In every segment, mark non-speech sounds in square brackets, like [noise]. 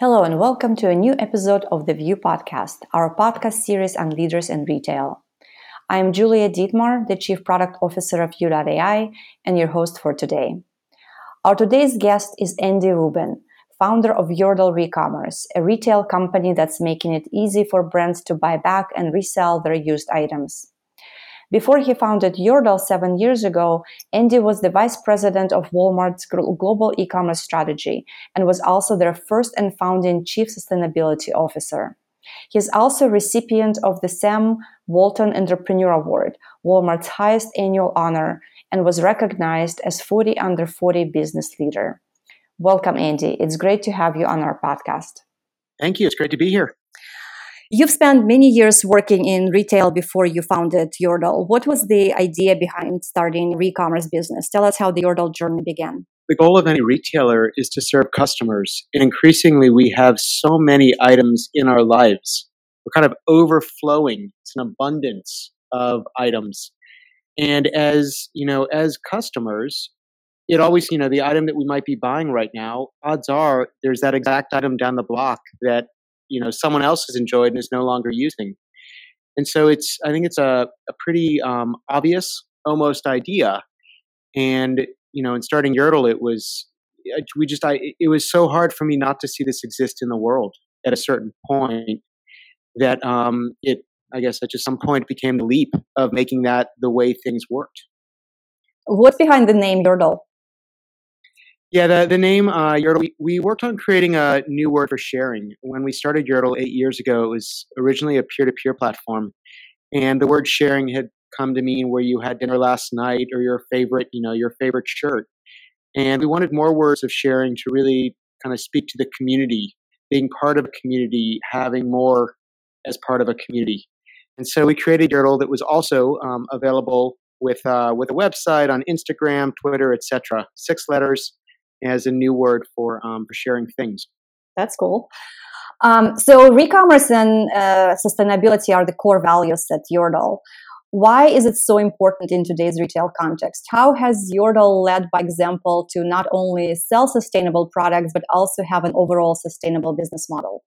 Hello, and welcome to a new episode of the Vue podcast, our podcast series on leaders in retail. I am Julia Dietmar, the Chief Product Officer of Vue.ai, and your host for today. Our today's guest is Andy Ruben, founder of Yerdle Recommerce, a retail company that's making it easy for brands to buy back and resell their used items. Before he founded Yerdle seven years ago, Andy was the vice president of Walmart's global e commerce strategy and was also their first and founding chief sustainability officer. He is also recipient of the Sam Walton Entrepreneur Award, Walmart's highest annual honor, and was recognized as 40 under 40 business leader. Welcome, Andy. It's great to have you on our podcast. Thank you. It's great to be here. You've spent many years working in retail before you founded Yerdle. What was the idea behind starting e-commerce business? Tell us how the Yerdle journey began. The goal of any retailer is to serve customers. And increasingly, we have so many items in our lives. We're kind of overflowing. It's an abundance of items. And as, you know, as customers, it always, you know, the item that we might be buying right now, odds are there's that exact item down the block that you know someone else has enjoyed and is no longer using. And so it's I think it's a, a pretty um, obvious almost idea. And you know, in starting Yerdle, it was we just I it was so hard for me not to see this exist in the world at a certain point that um, it I guess at just some point became the leap of making that the way things worked. What's behind the name Yerdle? Yeah, the, the name uh, Yerdle, we, we, worked on creating a new word for sharing. When we started Yerdle eight years ago, it was originally a peer to peer platform. And the word sharing had come to mean where you had dinner last night or your favorite, you know, your favorite shirt. And we wanted more words of sharing to really kind of speak to the community, being part of a community, having more as part of a community. And so we created Yerdle that was also um, available with uh, with a website on Instagram, Twitter, etc. Six letters as a new word for um, for sharing things. That's cool. Um, so, re-commerce and uh, sustainability are the core values at Yerdle. Why is it so important in today's retail context? How has Yerdle led by example to not only sell sustainable products but also have an overall sustainable business model?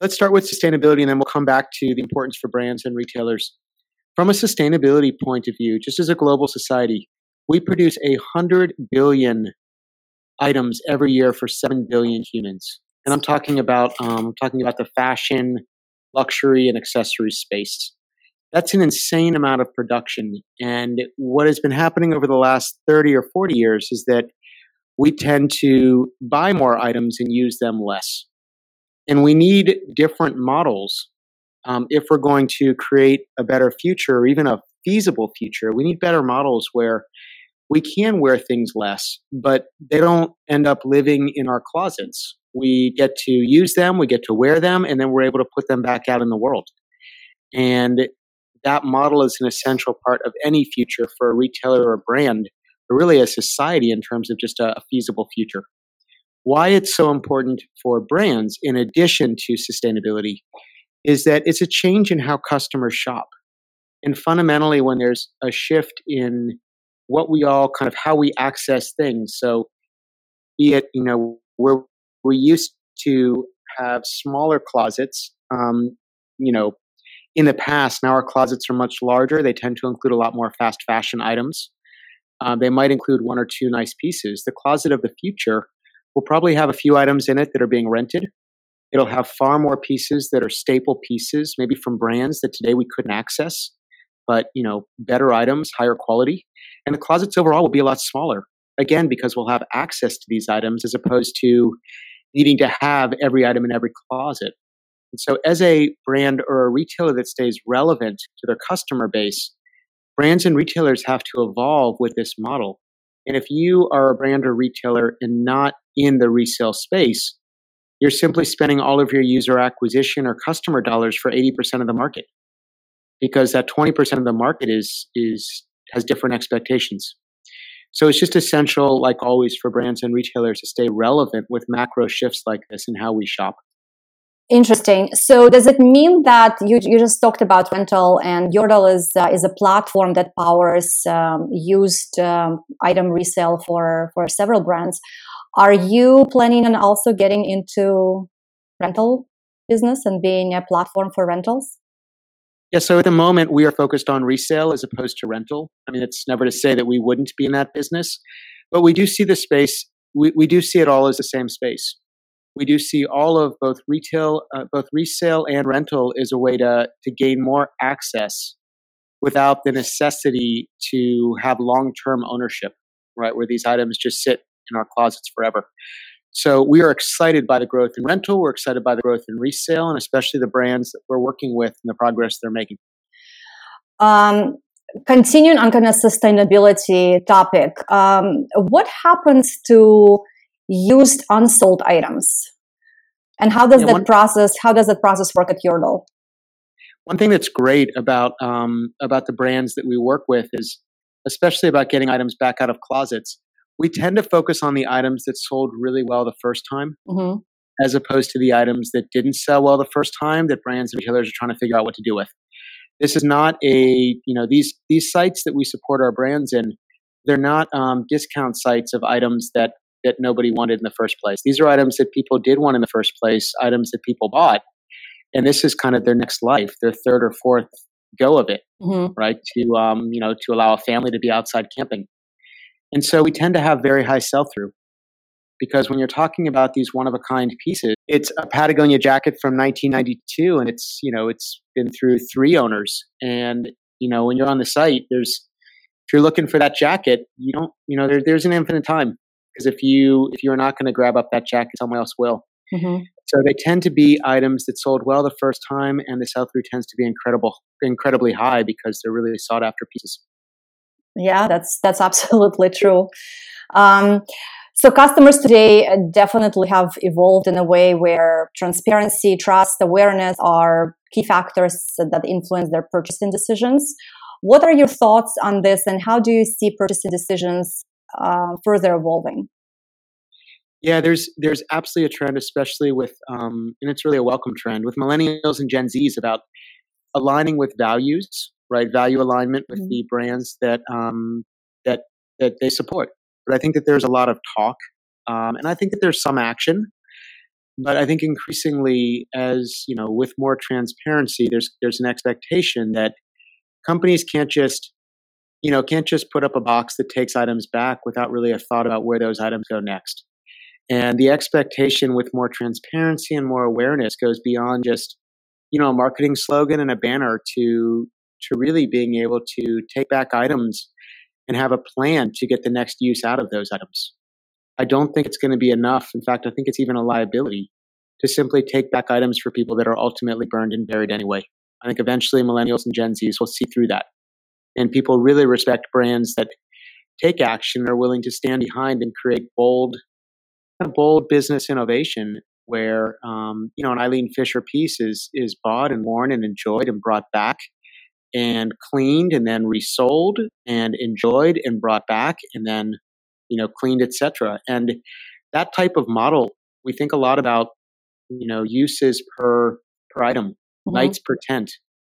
Let's start with sustainability and then we'll come back to the importance for brands and retailers. From a sustainability point of view, just as a global society, we produce a hundred billion items every year for seven billion humans, and I'm talking about um, I'm talking about the fashion, luxury, and accessory space. That's an insane amount of production. And what has been happening over the last 30 or 40 years is that we tend to buy more items and use them less. And we need different models um, if we're going to create a better future or even a feasible future. We need better models where we can wear things less, but they don't end up living in our closets. We get to use them, we get to wear them, and then we're able to put them back out in the world. And that model is an essential part of any future for a retailer or a brand, or really a society in terms of just a, a feasible future. Why it's so important for brands, in addition to sustainability, is that it's a change in how customers shop. And fundamentally, when there's a shift in what we all kind of how we access things. So, be it you know where we used to have smaller closets, um, you know, in the past. Now our closets are much larger. They tend to include a lot more fast fashion items. Uh, they might include one or two nice pieces. The closet of the future will probably have a few items in it that are being rented. It'll have far more pieces that are staple pieces, maybe from brands that today we couldn't access, but you know, better items, higher quality. And the closets overall will be a lot smaller. Again, because we'll have access to these items as opposed to needing to have every item in every closet. And so, as a brand or a retailer that stays relevant to their customer base, brands and retailers have to evolve with this model. And if you are a brand or retailer and not in the resale space, you're simply spending all of your user acquisition or customer dollars for 80% of the market because that 20% of the market is is has different expectations. So it's just essential, like always, for brands and retailers to stay relevant with macro shifts like this and how we shop. Interesting. So, does it mean that you, you just talked about rental, and Yerdle is uh, is a platform that powers um, used um, item resale for for several brands? Are you planning on also getting into rental business and being a platform for rentals? Yeah. So at the moment, we are focused on resale as opposed to rental. I mean, it's never to say that we wouldn't be in that business, but we do see the space. We, we do see it all as the same space we do see all of both retail, uh, both resale and rental is a way to, to gain more access without the necessity to have long term ownership, right? Where these items just sit in our closets forever. So we are excited by the growth in rental. We're excited by the growth in resale, and especially the brands that we're working with and the progress they're making. Um, continuing on kind of sustainability topic, um, what happens to used unsold items and how does yeah, that one, process how does that process work at Yerdle? One thing that's great about um, about the brands that we work with is, especially about getting items back out of closets, we tend to focus on the items that sold really well the first time, mm-hmm. as opposed to the items that didn't sell well the first time that brands and retailers are trying to figure out what to do with. This is not a you know these these sites that we support our brands in. They're not um, discount sites of items that that nobody wanted in the first place. These are items that people did want in the first place, items that people bought. And this is kind of their next life, their third or fourth go of it, mm-hmm. right? To um, you know, to allow a family to be outside camping. And so we tend to have very high sell through because when you're talking about these one of a kind pieces, it's a Patagonia jacket from 1992 and it's, you know, it's been through three owners. And, you know, when you're on the site, there's, if you're looking for that jacket, you don't, you know, there, there's an infinite time because if you if you're not going to grab up that jacket, someone else will. Mm-hmm. So they tend to be items that sold well the first time, and the sell through tends to be incredible, incredibly high because they're really sought after pieces. Yeah, that's that's [laughs] absolutely true. Um, so customers today definitely have evolved in a way where transparency, trust, awareness are key factors that influence their purchasing decisions. What are your thoughts on this, and how do you see purchasing decisions uh, further evolving? Yeah, there's there's absolutely a trend, especially with, um, and it's really a welcome trend with millennials and Gen Zs about aligning with values, right? Value alignment with mm-hmm. the brands that um, that that they support. But I think that there's a lot of talk, um, and I think that there's some action. But I think increasingly, as you know, with more transparency, there's there's an expectation that companies can't just you know, can't just put up a box that takes items back without really a thought about where those items go next. And the expectation with more transparency and more awareness goes beyond just, you know, a marketing slogan and a banner to to really being able to take back items and have a plan to get the next use out of those items. I don't think it's going to be enough. In fact, I think it's even a liability to simply take back items for people that are ultimately burned and buried anyway. I think eventually millennials and Gen Zs will see through that and people really respect brands that take action and are willing to stand behind and create bold, kind of bold business innovation. Where um, you know an Eileen Fisher piece is is bought and worn and enjoyed and brought back and cleaned and then resold and enjoyed and brought back and then you know cleaned etc. And that type of model, we think a lot about you know uses per per item, mm-hmm. nights per tent,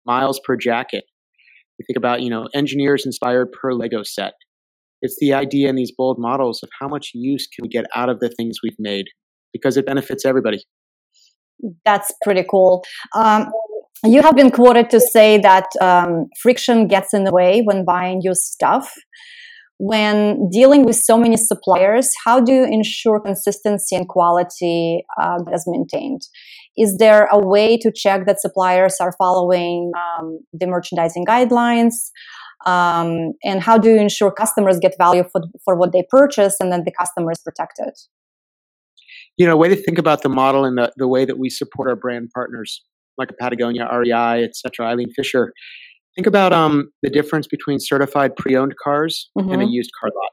miles per jacket we think about, you know, engineers inspired per Lego set. It's the idea in these bold models of how much use can we get out of the things we've made because it benefits everybody. That's pretty cool. Um, you have been quoted to say that um, friction gets in the way when buying your stuff. When dealing with so many suppliers, how do you ensure consistency and quality uh, is maintained? Is there a way to check that suppliers are following um, the merchandising guidelines? Um, and how do you ensure customers get value for, for what they purchase and then the customer is protected? You know, a way to think about the model and the, the way that we support our brand partners, like a Patagonia, REI, et cetera, Eileen Fisher. Think about um, the difference between certified pre-owned cars mm-hmm. and a mm-hmm. used car lot.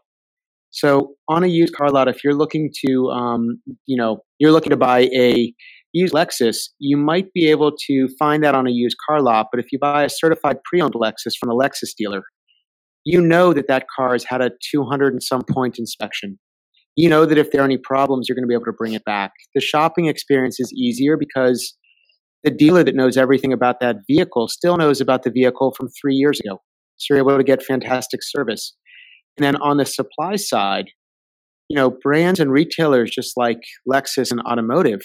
So on a used car lot, if you're looking to, um, you know, you're looking to buy a used Lexus, you might be able to find that on a used car lot. But if you buy a certified pre-owned Lexus from a Lexus dealer, you know that that car has had a 200 and some point inspection. You know that if there are any problems, you're going to be able to bring it back. The shopping experience is easier because the dealer that knows everything about that vehicle still knows about the vehicle from three years ago. So you're able to get fantastic service. And then on the supply side, you know, brands and retailers, just like Lexus and automotive,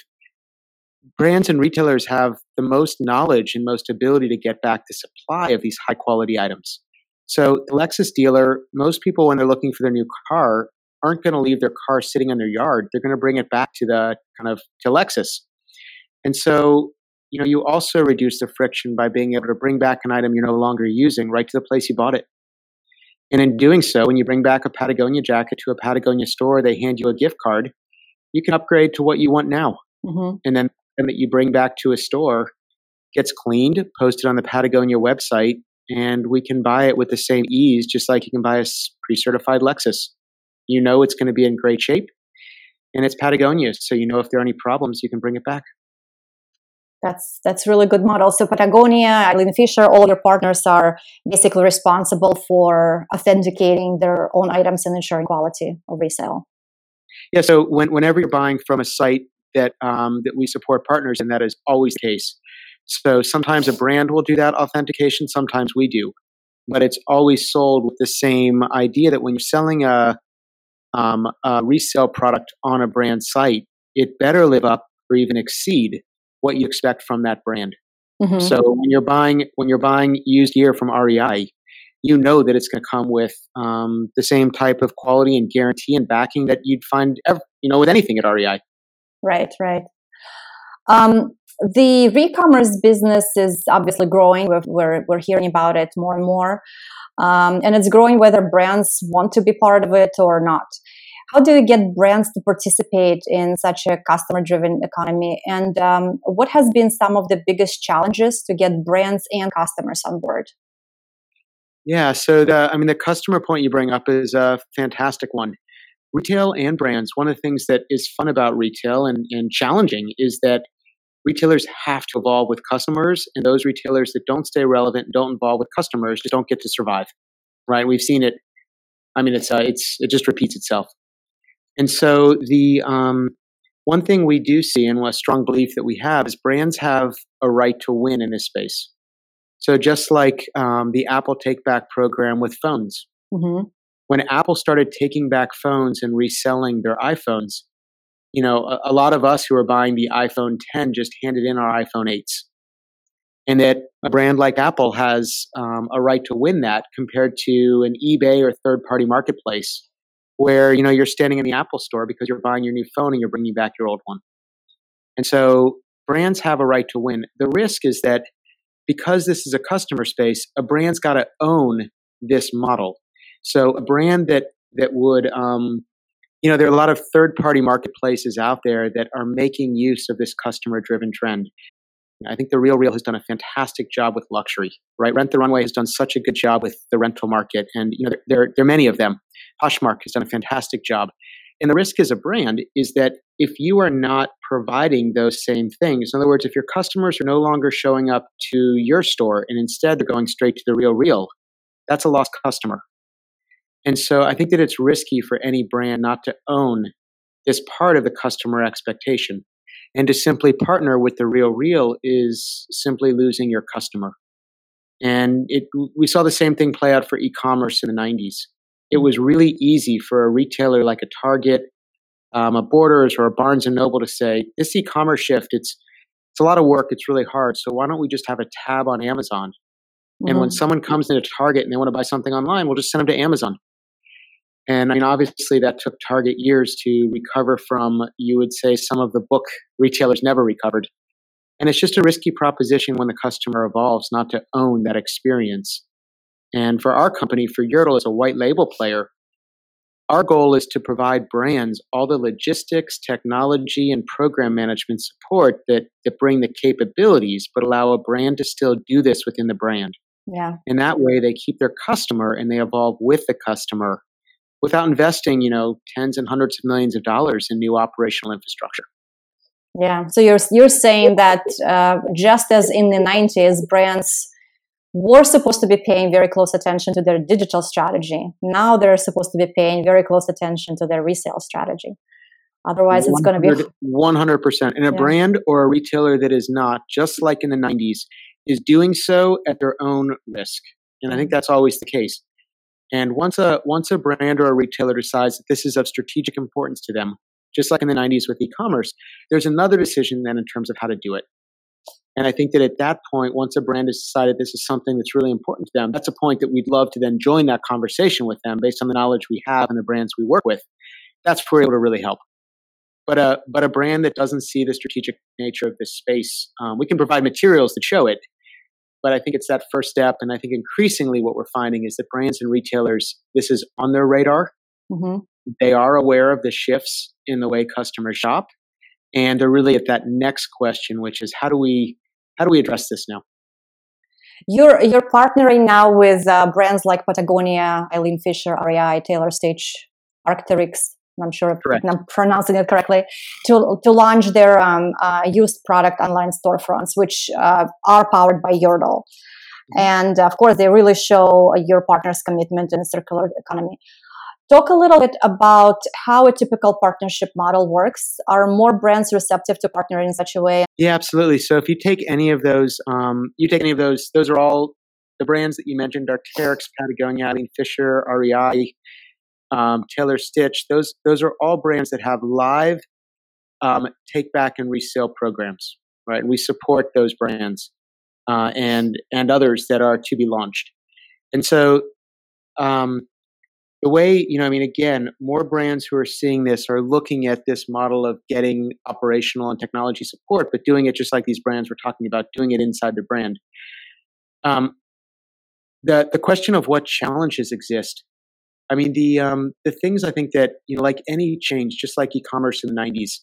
brands and retailers have the most knowledge and most ability to get back the supply of these high quality items. So the Lexus dealer, most people when they're looking for their new car aren't going to leave their car sitting in their yard. They're going to bring it back to the kind of to Lexus. And so, you know, you also reduce the friction by being able to bring back an item you're no longer using right to the place you bought it. And in doing so, when you bring back a Patagonia jacket to a Patagonia store, they hand you a gift card. You can upgrade to what you want now. Mm-hmm. And then that you bring back to a store gets cleaned, posted on the Patagonia website, and we can buy it with the same ease, just like you can buy a pre certified Lexus. You know it's going to be in great shape, and it's Patagonia, so you know if there are any problems, you can bring it back. That's that's really good model. So Patagonia, Eileen Fisher, all your partners are basically responsible for authenticating their own items and ensuring quality of resale. Yeah. So when, whenever you're buying from a site that um, that we support partners, and that is always the case. So sometimes a brand will do that authentication, sometimes we do, but it's always sold with the same idea that when you're selling a, um, a resale product on a brand site, it better live up or even exceed what you expect from that brand. Mm-hmm. So when you're buying when you're buying used gear from REI, you know that it's going to come with um, the same type of quality and guarantee and backing that you'd find ever, you know with anything at REI. Right, right. Um, the e-commerce business is obviously growing. We're, we're, we're hearing about it more and more. Um, and it's growing whether brands want to be part of it or not. How do you get brands to participate in such a customer driven economy? And um, what has been some of the biggest challenges to get brands and customers on board? Yeah, so the, I mean, the customer point you bring up is a fantastic one. Retail and brands, one of the things that is fun about retail and, and challenging is that retailers have to evolve with customers, and those retailers that don't stay relevant, don't evolve with customers, just don't get to survive. Right? We've seen it. I mean, it's uh, it's it just repeats itself. And so the um, one thing we do see, and a strong belief that we have, is brands have a right to win in this space. So just like um, the Apple Take Back program with phones, mm-hmm. when Apple started taking back phones and reselling their iPhones, you know, a, a, lot of us who are buying the iPhone 10 just handed in our iPhone 8s. And that a brand like Apple has um, a right to win that compared to an eBay or third party marketplace where, you know, you're standing in the Apple store because you're buying your new phone and you're bringing back your old one. And so brands have a right to win. The risk is that because this is a customer space, a brand's got to own this model. So a brand that that would um, you know, there are a lot of third party marketplaces out there that are making use of this customer driven trend. I think the RealReal has done a fantastic job with luxury, right? Rent the Runway has done such a good job with the rental market, and you know there, there, there are many of them. Poshmark has done a fantastic job, and the risk as a brand is that if you are not providing those same things, in other words, if your customers are no longer showing up to your store and instead they're going straight to the RealReal, that's a lost customer, and so I think that it's risky for any brand not to own this part of the customer expectation. And to simply partner with the RealReal is simply losing your customer. And it, we saw the same thing play out for e-commerce in the 90s. It was really easy for a retailer like a Target, um, a Borders, or a Barnes and Noble to say, "This e-commerce shift, it's it's a lot of work. It's really hard. So why don't we just have a tab on Amazon? Mm-hmm. And when mm-hmm. someone comes into Target and they want to buy something online, we'll just send them to Amazon. And I mean, obviously, that took Target years to recover from, you would say, some of the book retailers never recovered. And it's just a risky proposition when the customer evolves not to own that experience. And for our company, for Yerdle as a white label player, our goal is to provide brands all the logistics, technology, and program management support that, that bring the capabilities, but allow a brand to still do this within the brand. Yeah. And that way they keep their customer and they evolve with the customer without investing, you know, tens and hundreds of millions of dollars in new operational infrastructure. Yeah. So you're you're saying that uh, just as in the 90s, brands were supposed to be paying very close attention to their digital strategy. Now they're supposed to be paying very close attention to their resale strategy. Otherwise, it's going to be 100%. And a yeah. brand or a retailer that is not, just like in the 90s, is doing so at their own risk. And I think that's always the case. And once a once a brand or a retailer decides that this is of strategic importance to them, just like in the 90s with e-commerce, there's another decision then in terms of how to do it. And I think that at that point, once a brand has decided this is something that's really important to them, that's a point that we'd love to then join that conversation with them based on the knowledge we have and the brands we work with. That's where we're able to really help. But a but a brand that doesn't see the strategic nature of this space, um, we can provide materials that show it. But I think it's that first step, and I think increasingly what we're finding is that brands and retailers, this is on their radar. Mm-hmm. They are aware of the shifts in the way customers shop, and they're really at that next question, which is how do we how do we address this now? You're you're partnering now with uh, brands like Patagonia, Eileen Fisher, REI, Taylor Stitch, Arc'teryx. I'm sure Correct. I'm pronouncing it correctly, to, to launch their um, uh, used product online storefronts, which uh, are powered by Yerdle. Mm-hmm. And of course, they really show your partner's commitment in a circular economy. Talk a little bit about how a typical partnership model works. Are more brands receptive to partnering in such a way? Yeah, absolutely. So if you take any of those, um, you take any of those, those are all the brands that you mentioned: are Arc'teryx, Patagonia, Eileen Fisher, REI, um, Taylor Stitch. Those those are all brands that have live um, take back and resale programs, right? We support those brands uh, and and others that are to be launched. And so um, the way, you know, I mean, again, more brands who are seeing this are looking at this model of getting operational and technology support, but doing it just like these brands we're talking about, doing it inside the brand. Um, the the question of what challenges exist. I mean, the um, the things I think that you know, like any change, just like e-commerce in the '90s.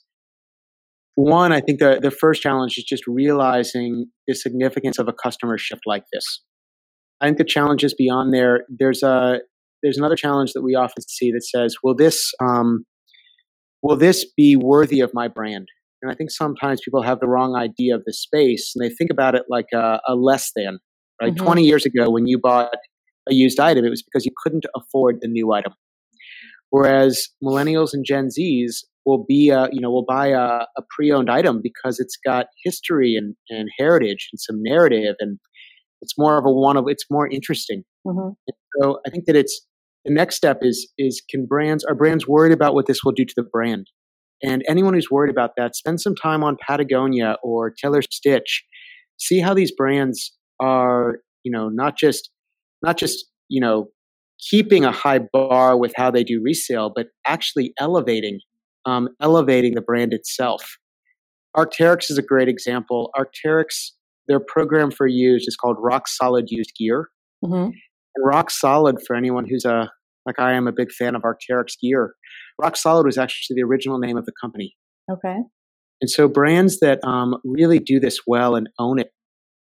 One, I think the the first challenge is just realizing the significance of a customer shift like this. I think the challenge is beyond there. There's a there's another challenge that we often see that says, "Will this um, will this be worthy of my brand?" And I think sometimes people have the wrong idea of the space, and they think about it like a, a less than. Right, mm-hmm. twenty years ago, when you bought a used item, it was because you couldn't afford the new item. Whereas millennials and Gen Zs will be a, you know will buy a, a pre-owned item because it's got history and, and heritage and some narrative and it's more of a one of it's more interesting. Mm-hmm. so I think that it's the next step is is can brands are brands worried about what this will do to the brand? And anyone who's worried about that spend some time on patagonia or taylor stitch. See how these brands are you know not just not just you know keeping a high bar with how they do resale but actually elevating um, elevating the brand itself. Arc'teryx is a great example. Arc'teryx their program for used is called rock solid used gear. Mm-hmm. And Rock Solid, for anyone who's a like I am a big fan of Arc'teryx gear, Rock Solid was actually the original name of the company. Okay. And so brands that um, really do this well and own it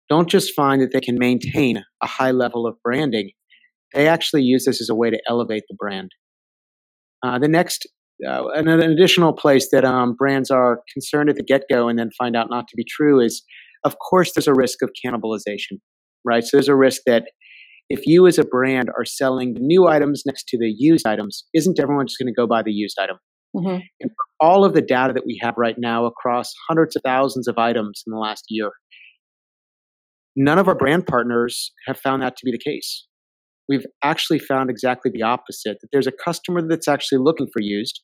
don't just find that they can maintain a high level of branding, they actually use this as a way to elevate the brand. Uh, the next, uh, an, an, additional place that um, brands are concerned at the get go and then find out not to be true is, of course, there's a risk of cannibalization, right? So there's a risk that if you as a brand are selling the new items next to the used items, isn't everyone just going to go buy the used item? Mm-hmm. And all of the data that we have right now across hundreds of thousands of items in the last year, none of our brand partners have found that to be the case. We've actually found exactly the opposite that there's a customer that's actually looking for used.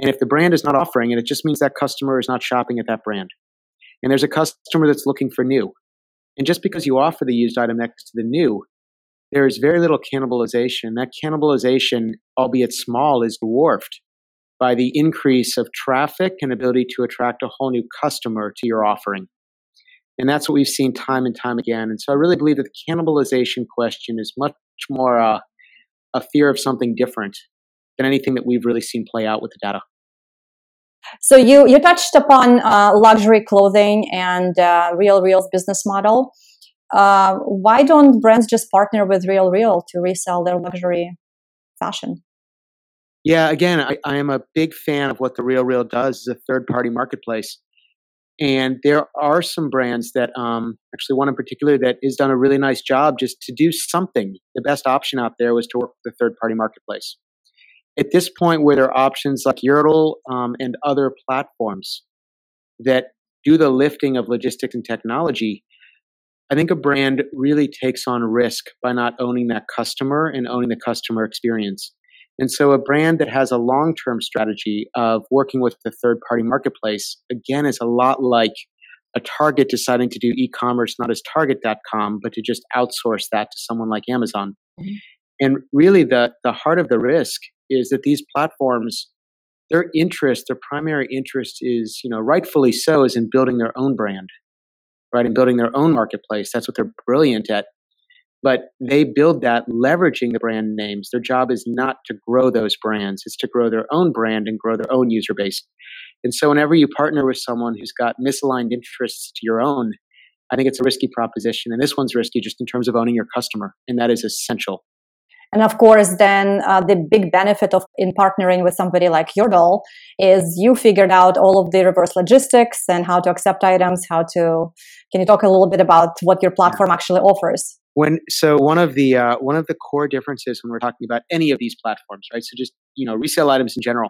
And if the brand is not offering it, it just means that customer is not shopping at that brand. And there's a customer that's looking for new. And just because you offer the used item next to the new there is very little cannibalization. That cannibalization, albeit small, is dwarfed by the increase of traffic and ability to attract a whole new customer to your offering. And that's what we've seen time and time again. And so I really believe that the cannibalization question is much more uh, a fear of something different than anything that we've really seen play out with the data. So you you touched upon uh, luxury clothing and uh, RealReal's business model. Uh, why don't brands just partner with RealReal to resell their luxury fashion? Yeah, again, I, I am a big fan of what the RealReal does as a third party marketplace. And there are some brands that, um, actually, one in particular that has done a really nice job just to do something. The best option out there was to work with a third party marketplace. at this point where there are options like Yerdle um, and other platforms that do the lifting of logistics and technology, I think a brand really takes on risk by not owning that customer and owning the customer experience. And so a brand that has a long term strategy of working with the third party marketplace, again, is a lot like a Target deciding to do e commerce not as Target.com, but to just outsource that to someone like Amazon. Mm-hmm. And really, the, the heart of the risk is that these platforms, their interest, their primary interest is, you know, rightfully so, is in building their own brand, right? And building their own marketplace. That's what they're brilliant at. But they build that leveraging the brand names. Their job is not to grow those brands, it's to grow their own brand and grow their own user base. And so, whenever you partner with someone who's got misaligned interests to your own, I think it's a risky proposition. And this one's risky just in terms of owning your customer. And that is essential. And of course, then uh, the big benefit of in partnering with somebody like Yerdle is you figured out all of the reverse logistics and how to accept items, how to. Can you talk a little bit about what your platform actually offers? When so one of the uh, one of the core differences when we're talking about any of these platforms, right? So just you know resale items in general,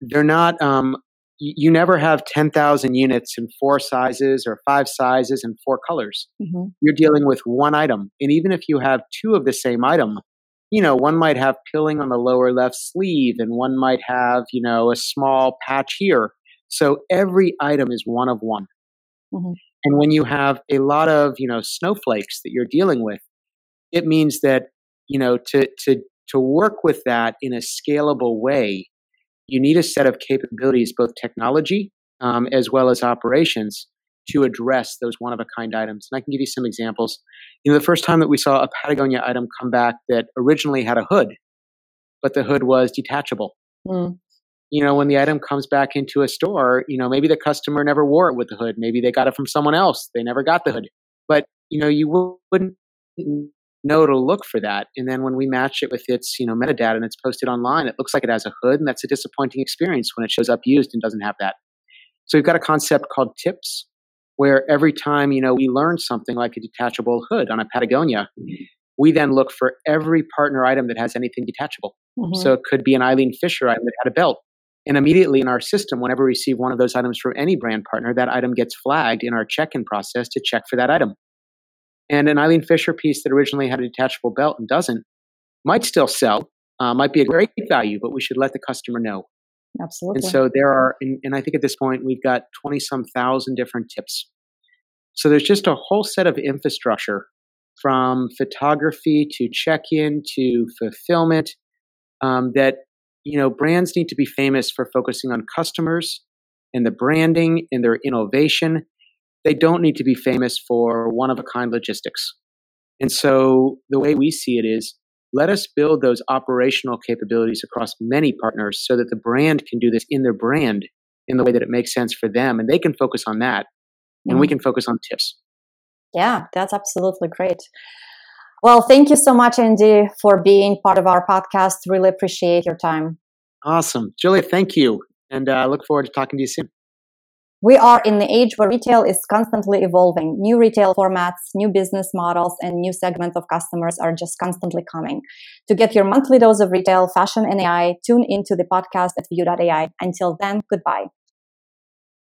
they're not. Um, you never have 10,000 units in four sizes or five sizes and four colors. Mm-hmm. You're dealing with one item. And even if you have two of the same item, you know, one might have pilling on the lower left sleeve and one might have, you know, a small patch here. So every item is one of one. Mm-hmm. And when you have a lot of, you know, snowflakes that you're dealing with, it means that, you know, to, to, to work with that in a scalable way, you need a set of capabilities, both technology um, as well as operations, to address those one of a kind items. And I can give you some examples. You know, the first time that we saw a Patagonia item come back that originally had a hood, but the hood was detachable. Mm. You know, when the item comes back into a store, you know, maybe the customer never wore it with the hood. Maybe they got it from someone else. They never got the hood. But, you know, you wouldn't know to look for that. And then when we match it with its, you know, metadata and it's posted online, it looks like it has a hood, and that's a disappointing experience when it shows up used and doesn't have that. So we've got a concept called tips, where every time you know we learn something like a detachable hood on a Patagonia, we then look for every partner item that has anything detachable. Mm-hmm. So it could be an Eileen Fisher item that had a belt. And immediately in our system, whenever we receive one of those items from any brand partner, that item gets flagged in our check in process to check for that item. And an Eileen Fisher piece that originally had a detachable belt and doesn't might still sell, uh, might be a great value, but we should let the customer know. Absolutely. And so there are, and, and I think at this point we've got 20 some thousand different tips. So there's just a whole set of infrastructure from photography to check in to fulfillment um, that, you know, brands need to be famous for focusing on customers and the branding and their innovation. They don't need to be famous for one of a kind logistics. And so the way we see it is let us build those operational capabilities across many partners so that the brand can do this in their brand in the way that it makes sense for them and they can focus on that and we can focus on tips. Yeah that's absolutely great. Well thank you so much andy for being part of our podcast. Really appreciate your time. Awesome. Julia thank you and i uh, look forward to talking to you soon we are in the age where retail is constantly evolving. New retail formats, new business models, and new segments of customers are just constantly coming. To get your monthly dose of retail, fashion, and AI, tune into the podcast at vue.ai. Until then, goodbye.